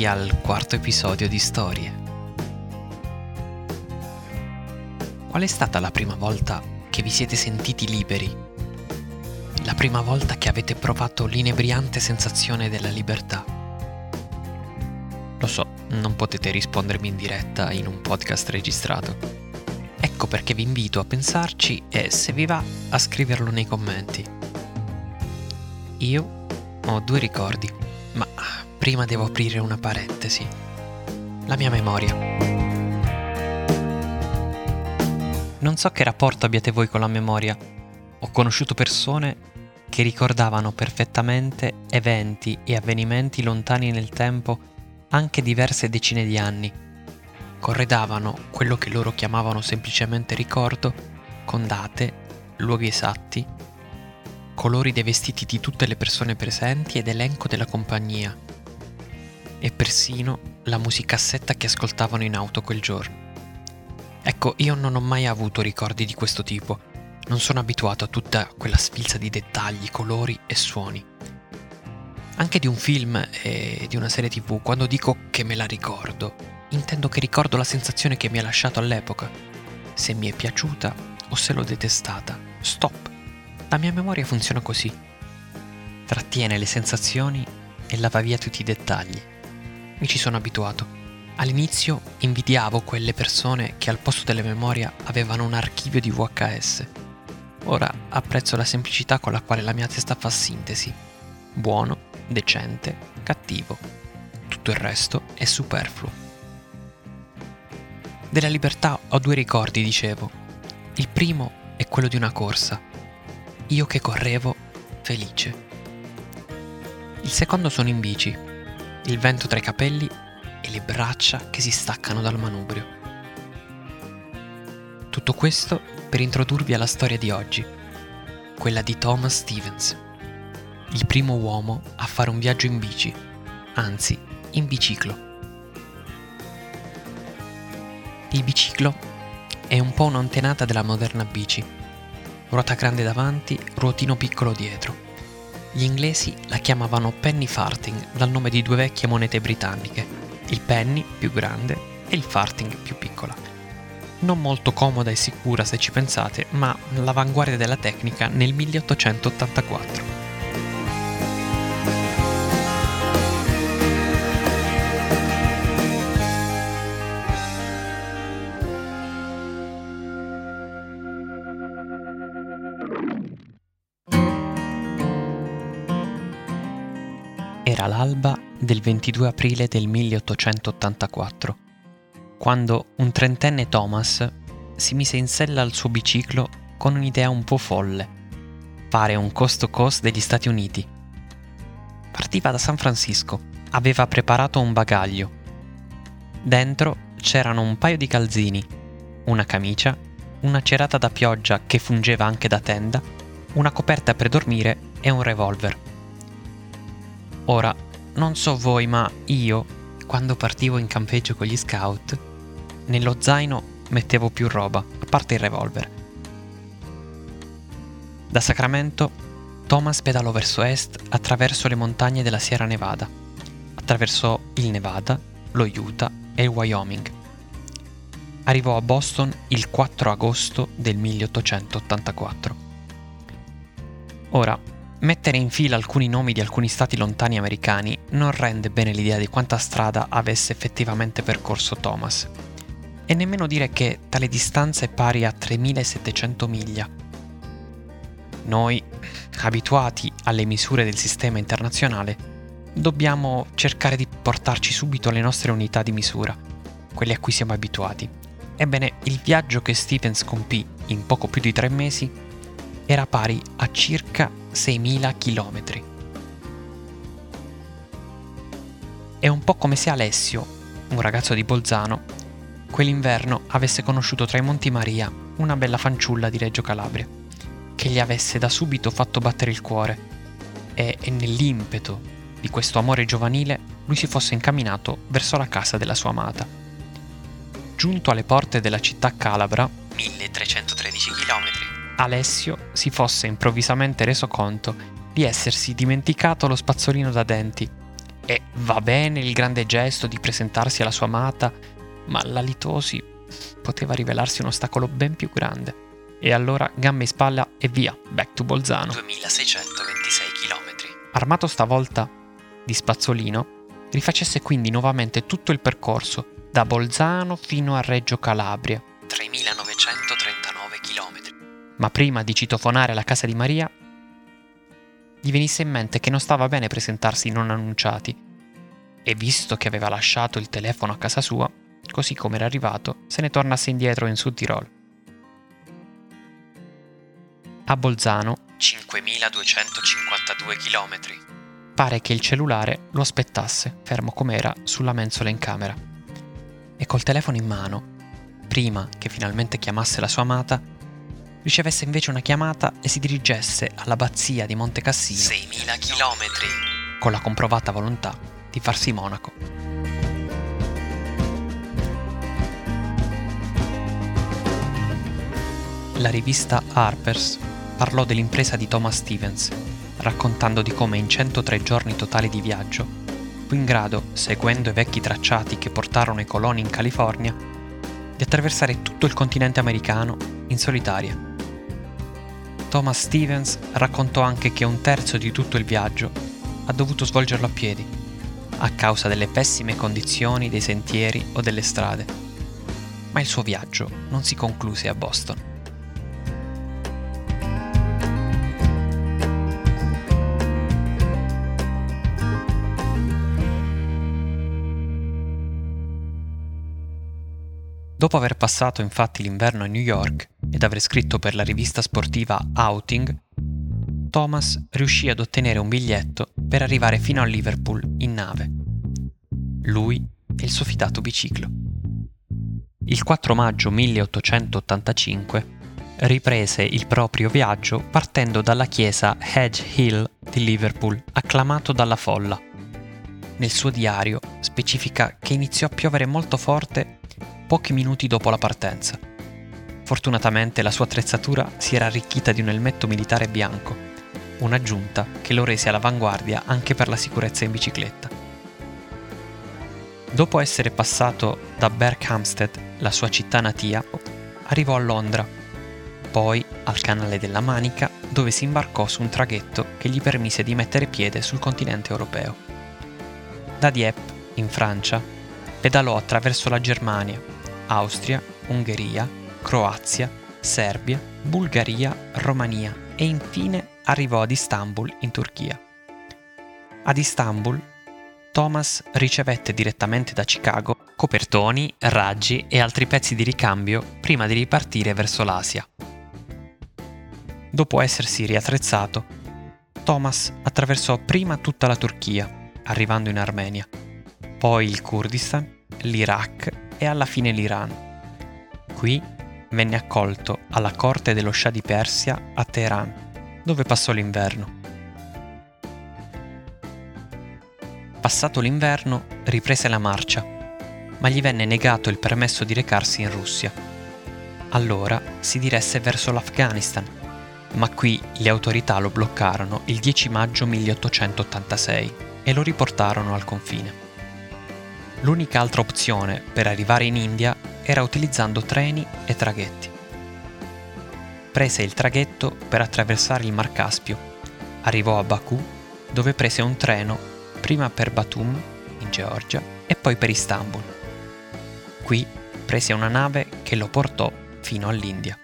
benvenuti al quarto episodio di Storie. Qual è stata la prima volta che vi siete sentiti liberi? La prima volta che avete provato l'inebriante sensazione della libertà? Lo so, non potete rispondermi in diretta in un podcast registrato. Ecco perché vi invito a pensarci e, se vi va, a scriverlo nei commenti. Io ho due ricordi, ma prima devo aprire una parentesi. La mia memoria. Non so che rapporto abbiate voi con la memoria. Ho conosciuto persone che ricordavano perfettamente eventi e avvenimenti lontani nel tempo anche diverse decine di anni. Corredavano quello che loro chiamavano semplicemente ricordo con date, luoghi esatti, colori dei vestiti di tutte le persone presenti ed elenco della compagnia e persino la musicassetta che ascoltavano in auto quel giorno. Ecco, io non ho mai avuto ricordi di questo tipo, non sono abituato a tutta quella sfilza di dettagli, colori e suoni. Anche di un film e di una serie tv, quando dico che me la ricordo, intendo che ricordo la sensazione che mi ha lasciato all'epoca, se mi è piaciuta o se l'ho detestata. Stop. La mia memoria funziona così. Trattiene le sensazioni e lava via tutti i dettagli mi ci sono abituato. All'inizio invidiavo quelle persone che al posto della memoria avevano un archivio di VHS. Ora apprezzo la semplicità con la quale la mia testa fa sintesi. Buono, decente, cattivo. Tutto il resto è superfluo. Della libertà ho due ricordi, dicevo. Il primo è quello di una corsa. Io che correvo, felice. Il secondo sono in bici il vento tra i capelli e le braccia che si staccano dal manubrio. Tutto questo per introdurvi alla storia di oggi, quella di Thomas Stevens, il primo uomo a fare un viaggio in bici, anzi in biciclo. Il biciclo è un po' un'antenata della moderna bici, ruota grande davanti, ruotino piccolo dietro gli inglesi la chiamavano penny farthing dal nome di due vecchie monete britanniche, il penny più grande e il farthing più piccola. Non molto comoda e sicura se ci pensate, ma l'avanguardia della tecnica nel 1884. Era l'alba del 22 aprile del 1884, quando un trentenne Thomas si mise in sella al suo biciclo con un'idea un po' folle, fare un cost to coast degli Stati Uniti. Partiva da San Francisco, aveva preparato un bagaglio. Dentro c'erano un paio di calzini, una camicia, una cerata da pioggia che fungeva anche da tenda, una coperta per dormire e un revolver. Ora, non so voi, ma io, quando partivo in campeggio con gli scout, nello zaino mettevo più roba, a parte il revolver. Da Sacramento, Thomas pedalò verso est attraverso le montagne della Sierra Nevada, attraversò il Nevada, lo Utah e il Wyoming. Arrivò a Boston il 4 agosto del 1884. Ora, Mettere in fila alcuni nomi di alcuni stati lontani americani non rende bene l'idea di quanta strada avesse effettivamente percorso Thomas. E nemmeno dire che tale distanza è pari a 3700 miglia. Noi, abituati alle misure del sistema internazionale, dobbiamo cercare di portarci subito alle nostre unità di misura, quelle a cui siamo abituati. Ebbene, il viaggio che Stevens compì in poco più di tre mesi era pari a circa 6.000 km. È un po' come se Alessio, un ragazzo di Bolzano, quell'inverno avesse conosciuto tra i Monti Maria una bella fanciulla di Reggio Calabria, che gli avesse da subito fatto battere il cuore e, e nell'impeto di questo amore giovanile lui si fosse incamminato verso la casa della sua amata. Giunto alle porte della città calabra, 1313 km, Alessio si fosse improvvisamente reso conto di essersi dimenticato lo spazzolino da denti E va bene il grande gesto di presentarsi alla sua amata, ma la litosi poteva rivelarsi un ostacolo ben più grande. E allora gambe in spalla e via, back to Bolzano. 2626 km. Armato stavolta di spazzolino, rifacesse quindi nuovamente tutto il percorso, da Bolzano fino a Reggio Calabria. 3939 km. Ma prima di citofonare alla casa di Maria, gli venisse in mente che non stava bene presentarsi non annunciati. E visto che aveva lasciato il telefono a casa sua, così come era arrivato, se ne tornasse indietro in Sud Tirol. A Bolzano 5252 km. pare che il cellulare lo aspettasse, fermo com'era, sulla mensola in camera. E col telefono in mano, prima che finalmente chiamasse la sua amata, ricevesse invece una chiamata e si dirigesse all'abbazia di Monte Cassino 6000 km. con la comprovata volontà di farsi monaco. La rivista Harper's parlò dell'impresa di Thomas Stevens, raccontando di come in 103 giorni totali di viaggio fu in grado, seguendo i vecchi tracciati che portarono i coloni in California, di attraversare tutto il continente americano in solitaria. Thomas Stevens raccontò anche che un terzo di tutto il viaggio ha dovuto svolgerlo a piedi, a causa delle pessime condizioni dei sentieri o delle strade. Ma il suo viaggio non si concluse a Boston. Dopo aver passato infatti l'inverno a New York ed aver scritto per la rivista sportiva Outing, Thomas riuscì ad ottenere un biglietto per arrivare fino a Liverpool in nave. Lui e il suo fidato biciclo. Il 4 maggio 1885 riprese il proprio viaggio partendo dalla chiesa Hedge Hill di Liverpool, acclamato dalla folla. Nel suo diario specifica che iniziò a piovere molto forte pochi minuti dopo la partenza. Fortunatamente la sua attrezzatura si era arricchita di un elmetto militare bianco, un'aggiunta che lo rese all'avanguardia anche per la sicurezza in bicicletta. Dopo essere passato da Berkhamsted, la sua città natia, arrivò a Londra, poi al canale della Manica, dove si imbarcò su un traghetto che gli permise di mettere piede sul continente europeo. Da Dieppe, in Francia, pedalò attraverso la Germania, Austria, Ungheria, Croazia, Serbia, Bulgaria, Romania e infine arrivò ad Istanbul in Turchia. Ad Istanbul Thomas ricevette direttamente da Chicago copertoni, raggi e altri pezzi di ricambio prima di ripartire verso l'Asia. Dopo essersi riattrezzato, Thomas attraversò prima tutta la Turchia, arrivando in Armenia, poi il Kurdistan, l'Iraq e alla fine l'Iran. Qui venne accolto alla corte dello Shah di Persia a Teheran, dove passò l'inverno. Passato l'inverno riprese la marcia, ma gli venne negato il permesso di recarsi in Russia. Allora si diresse verso l'Afghanistan, ma qui le autorità lo bloccarono il 10 maggio 1886 e lo riportarono al confine. L'unica altra opzione per arrivare in India era utilizzando treni e traghetti. Prese il traghetto per attraversare il Mar Caspio, arrivò a Baku dove prese un treno prima per Batum, in Georgia, e poi per Istanbul. Qui prese una nave che lo portò fino all'India.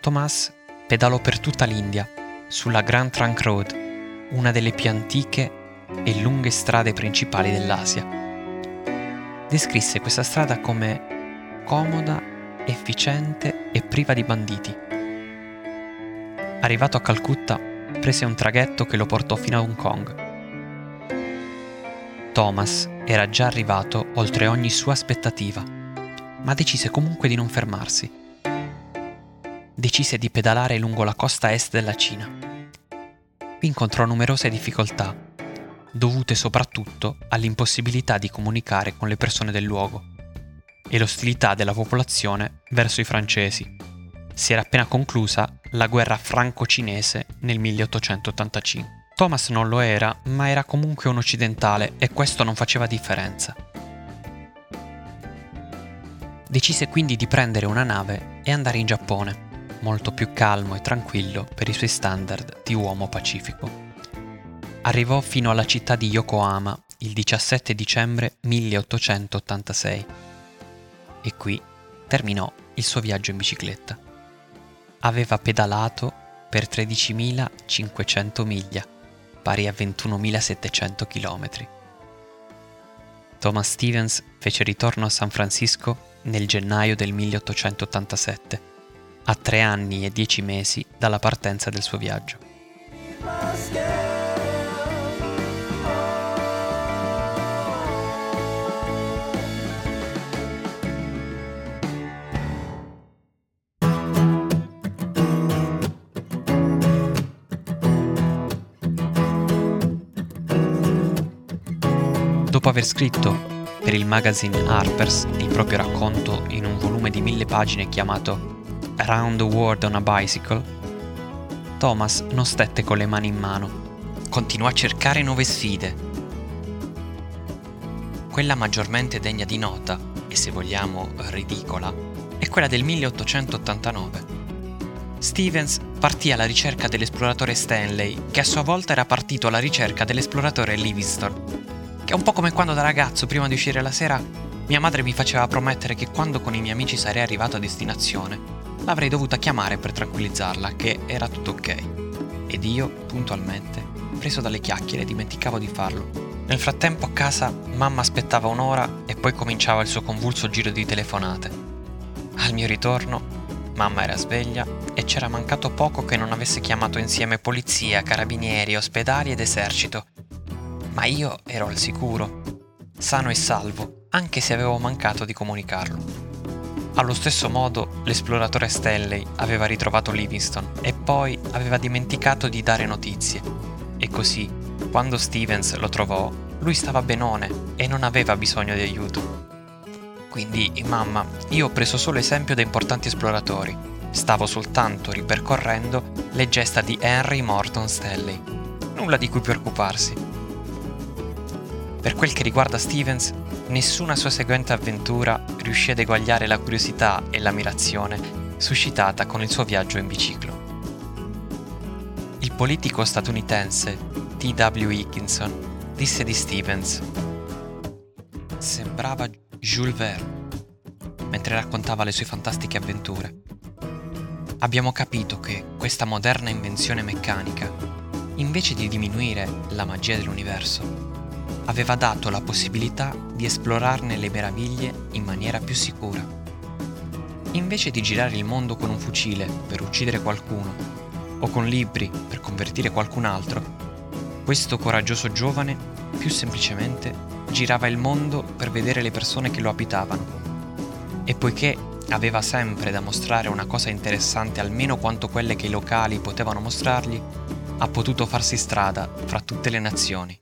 Thomas pedalò per tutta l'India, sulla Grand Trunk Road, una delle più antiche e lunghe strade principali dell'Asia. Descrisse questa strada come comoda, efficiente e priva di banditi. Arrivato a Calcutta, prese un traghetto che lo portò fino a Hong Kong. Thomas era già arrivato oltre ogni sua aspettativa, ma decise comunque di non fermarsi. Decise di pedalare lungo la costa est della Cina. Vi incontrò numerose difficoltà dovute soprattutto all'impossibilità di comunicare con le persone del luogo e l'ostilità della popolazione verso i francesi. Si era appena conclusa la guerra franco-cinese nel 1885. Thomas non lo era, ma era comunque un occidentale e questo non faceva differenza. Decise quindi di prendere una nave e andare in Giappone, molto più calmo e tranquillo per i suoi standard di uomo pacifico. Arrivò fino alla città di Yokohama il 17 dicembre 1886 e qui terminò il suo viaggio in bicicletta. Aveva pedalato per 13.500 miglia, pari a 21.700 km. Thomas Stevens fece ritorno a San Francisco nel gennaio del 1887, a tre anni e dieci mesi dalla partenza del suo viaggio. Aver scritto per il magazine Harper's il proprio racconto in un volume di mille pagine chiamato Around the World on a Bicycle, Thomas non stette con le mani in mano. Continuò a cercare nuove sfide. Quella maggiormente degna di nota, e se vogliamo ridicola, è quella del 1889. Stevens partì alla ricerca dell'esploratore Stanley, che a sua volta era partito alla ricerca dell'esploratore Livingstone è un po' come quando da ragazzo, prima di uscire la sera, mia madre mi faceva promettere che quando con i miei amici sarei arrivato a destinazione, l'avrei dovuta chiamare per tranquillizzarla che era tutto ok. Ed io, puntualmente, preso dalle chiacchiere, dimenticavo di farlo. Nel frattempo a casa mamma aspettava un'ora e poi cominciava il suo convulso giro di telefonate. Al mio ritorno, mamma era sveglia e c'era mancato poco che non avesse chiamato insieme polizia, carabinieri, ospedali ed esercito ma io ero al sicuro, sano e salvo, anche se avevo mancato di comunicarlo. Allo stesso modo, l'esploratore Stanley aveva ritrovato Livingstone e poi aveva dimenticato di dare notizie. E così, quando Stevens lo trovò, lui stava benone e non aveva bisogno di aiuto. Quindi, mamma, io ho preso solo esempio da importanti esploratori. Stavo soltanto ripercorrendo le gesta di Henry Morton Stanley. Nulla di cui preoccuparsi. Per quel che riguarda Stevens, nessuna sua seguente avventura riuscì ad eguagliare la curiosità e l'ammirazione suscitata con il suo viaggio in biciclo. Il politico statunitense T.W. Higginson disse di Stevens sembrava Jules Verne mentre raccontava le sue fantastiche avventure. Abbiamo capito che questa moderna invenzione meccanica, invece di diminuire la magia dell'universo, aveva dato la possibilità di esplorarne le meraviglie in maniera più sicura. Invece di girare il mondo con un fucile per uccidere qualcuno o con libri per convertire qualcun altro, questo coraggioso giovane più semplicemente girava il mondo per vedere le persone che lo abitavano. E poiché aveva sempre da mostrare una cosa interessante almeno quanto quelle che i locali potevano mostrargli, ha potuto farsi strada fra tutte le nazioni.